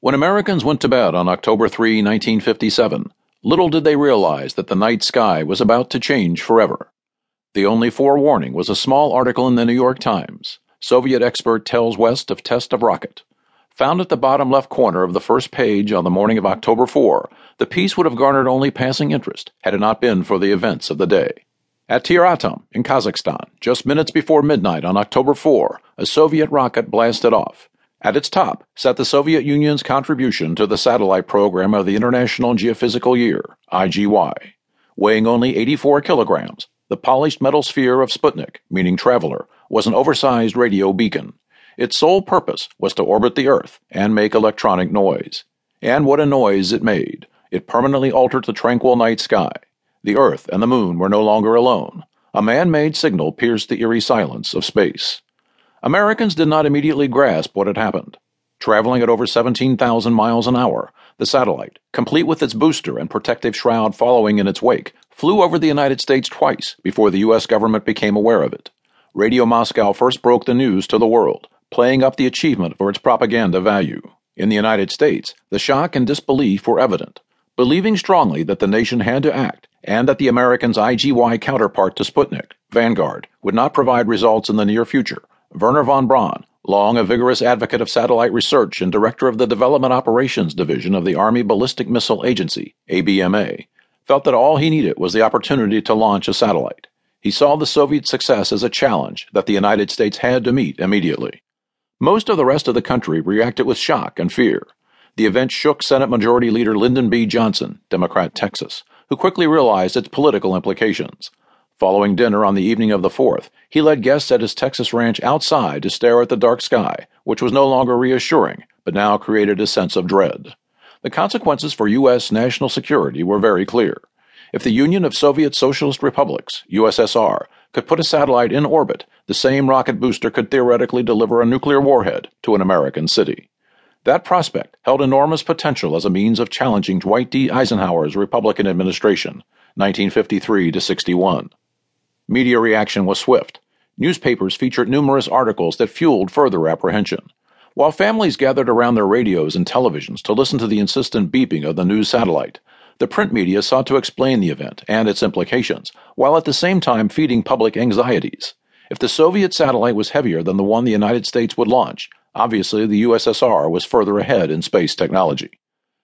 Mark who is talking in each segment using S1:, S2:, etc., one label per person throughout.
S1: When Americans went to bed on October 3, 1957, little did they realize that the night sky was about to change forever. The only forewarning was a small article in the New York Times. Soviet expert tells West of test of rocket. Found at the bottom left corner of the first page on the morning of October 4, the piece would have garnered only passing interest had it not been for the events of the day. At Tyuratam, in Kazakhstan, just minutes before midnight on October 4, a Soviet rocket blasted off. At its top sat the Soviet Union's contribution to the satellite program of the International Geophysical Year, IGY. Weighing only 84 kilograms, the polished metal sphere of Sputnik, meaning traveler, was an oversized radio beacon. Its sole purpose was to orbit the Earth and make electronic noise. And what a noise it made! It permanently altered the tranquil night sky. The Earth and the Moon were no longer alone. A man made signal pierced the eerie silence of space. Americans did not immediately grasp what had happened. Traveling at over 17,000 miles an hour, the satellite, complete with its booster and protective shroud following in its wake, flew over the United States twice before the U.S. government became aware of it. Radio Moscow first broke the news to the world, playing up the achievement for its propaganda value. In the United States, the shock and disbelief were evident. Believing strongly that the nation had to act, and that the Americans' IGY counterpart to Sputnik, Vanguard, would not provide results in the near future, Wernher von Braun, long a vigorous advocate of satellite research and director of the Development Operations Division of the Army Ballistic Missile Agency, ABMA, felt that all he needed was the opportunity to launch a satellite. He saw the Soviet success as a challenge that the United States had to meet immediately. Most of the rest of the country reacted with shock and fear. The event shook Senate Majority Leader Lyndon B. Johnson, Democrat Texas, who quickly realized its political implications. Following dinner on the evening of the 4th, he led guests at his Texas ranch outside to stare at the dark sky, which was no longer reassuring, but now created a sense of dread. The consequences for U.S. national security were very clear. If the Union of Soviet Socialist Republics, USSR, could put a satellite in orbit, the same rocket booster could theoretically deliver a nuclear warhead to an American city. That prospect held enormous potential as a means of challenging Dwight D. Eisenhower's Republican administration, 1953 to 61. Media reaction was swift. Newspapers featured numerous articles that fueled further apprehension. While families gathered around their radios and televisions to listen to the insistent beeping of the news satellite, the print media sought to explain the event and its implications, while at the same time feeding public anxieties. If the Soviet satellite was heavier than the one the United States would launch, obviously the USSR was further ahead in space technology.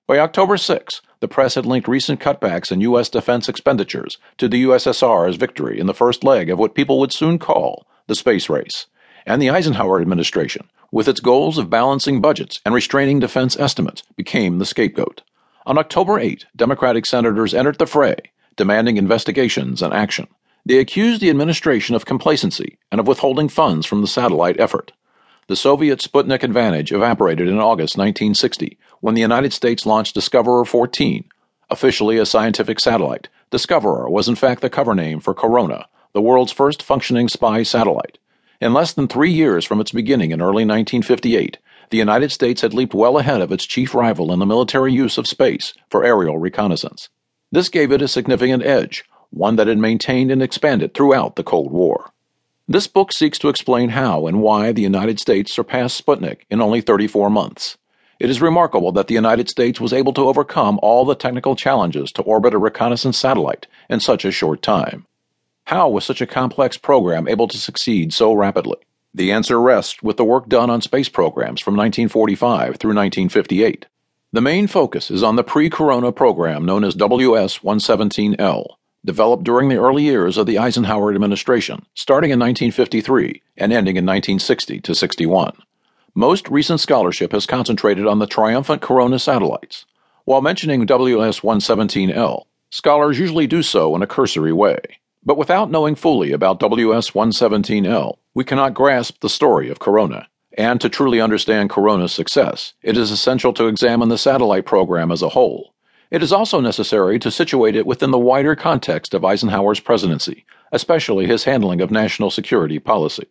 S1: By October 6, the press had linked recent cutbacks in U.S. defense expenditures to the USSR's victory in the first leg of what people would soon call the space race. And the Eisenhower administration, with its goals of balancing budgets and restraining defense estimates, became the scapegoat. On October 8, Democratic senators entered the fray, demanding investigations and action. They accused the administration of complacency and of withholding funds from the satellite effort. The Soviet Sputnik advantage evaporated in August 1960 when the United States launched Discoverer 14. Officially a scientific satellite, Discoverer was in fact the cover name for Corona, the world's first functioning spy satellite. In less than three years from its beginning in early 1958, the United States had leaped well ahead of its chief rival in the military use of space for aerial reconnaissance. This gave it a significant edge, one that had maintained and expanded throughout the Cold War. This book seeks to explain how and why the United States surpassed Sputnik in only 34 months. It is remarkable that the United States was able to overcome all the technical challenges to orbit a reconnaissance satellite in such a short time. How was such a complex program able to succeed so rapidly? The answer rests with the work done on space programs from 1945 through 1958. The main focus is on the pre corona program known as WS 117L, developed during the early years of the Eisenhower administration, starting in 1953 and ending in 1960 to 61. Most recent scholarship has concentrated on the triumphant Corona satellites. While mentioning WS 117L, scholars usually do so in a cursory way. But without knowing fully about WS 117L, we cannot grasp the story of Corona. And to truly understand Corona's success, it is essential to examine the satellite program as a whole. It is also necessary to situate it within the wider context of Eisenhower's presidency, especially his handling of national security policy.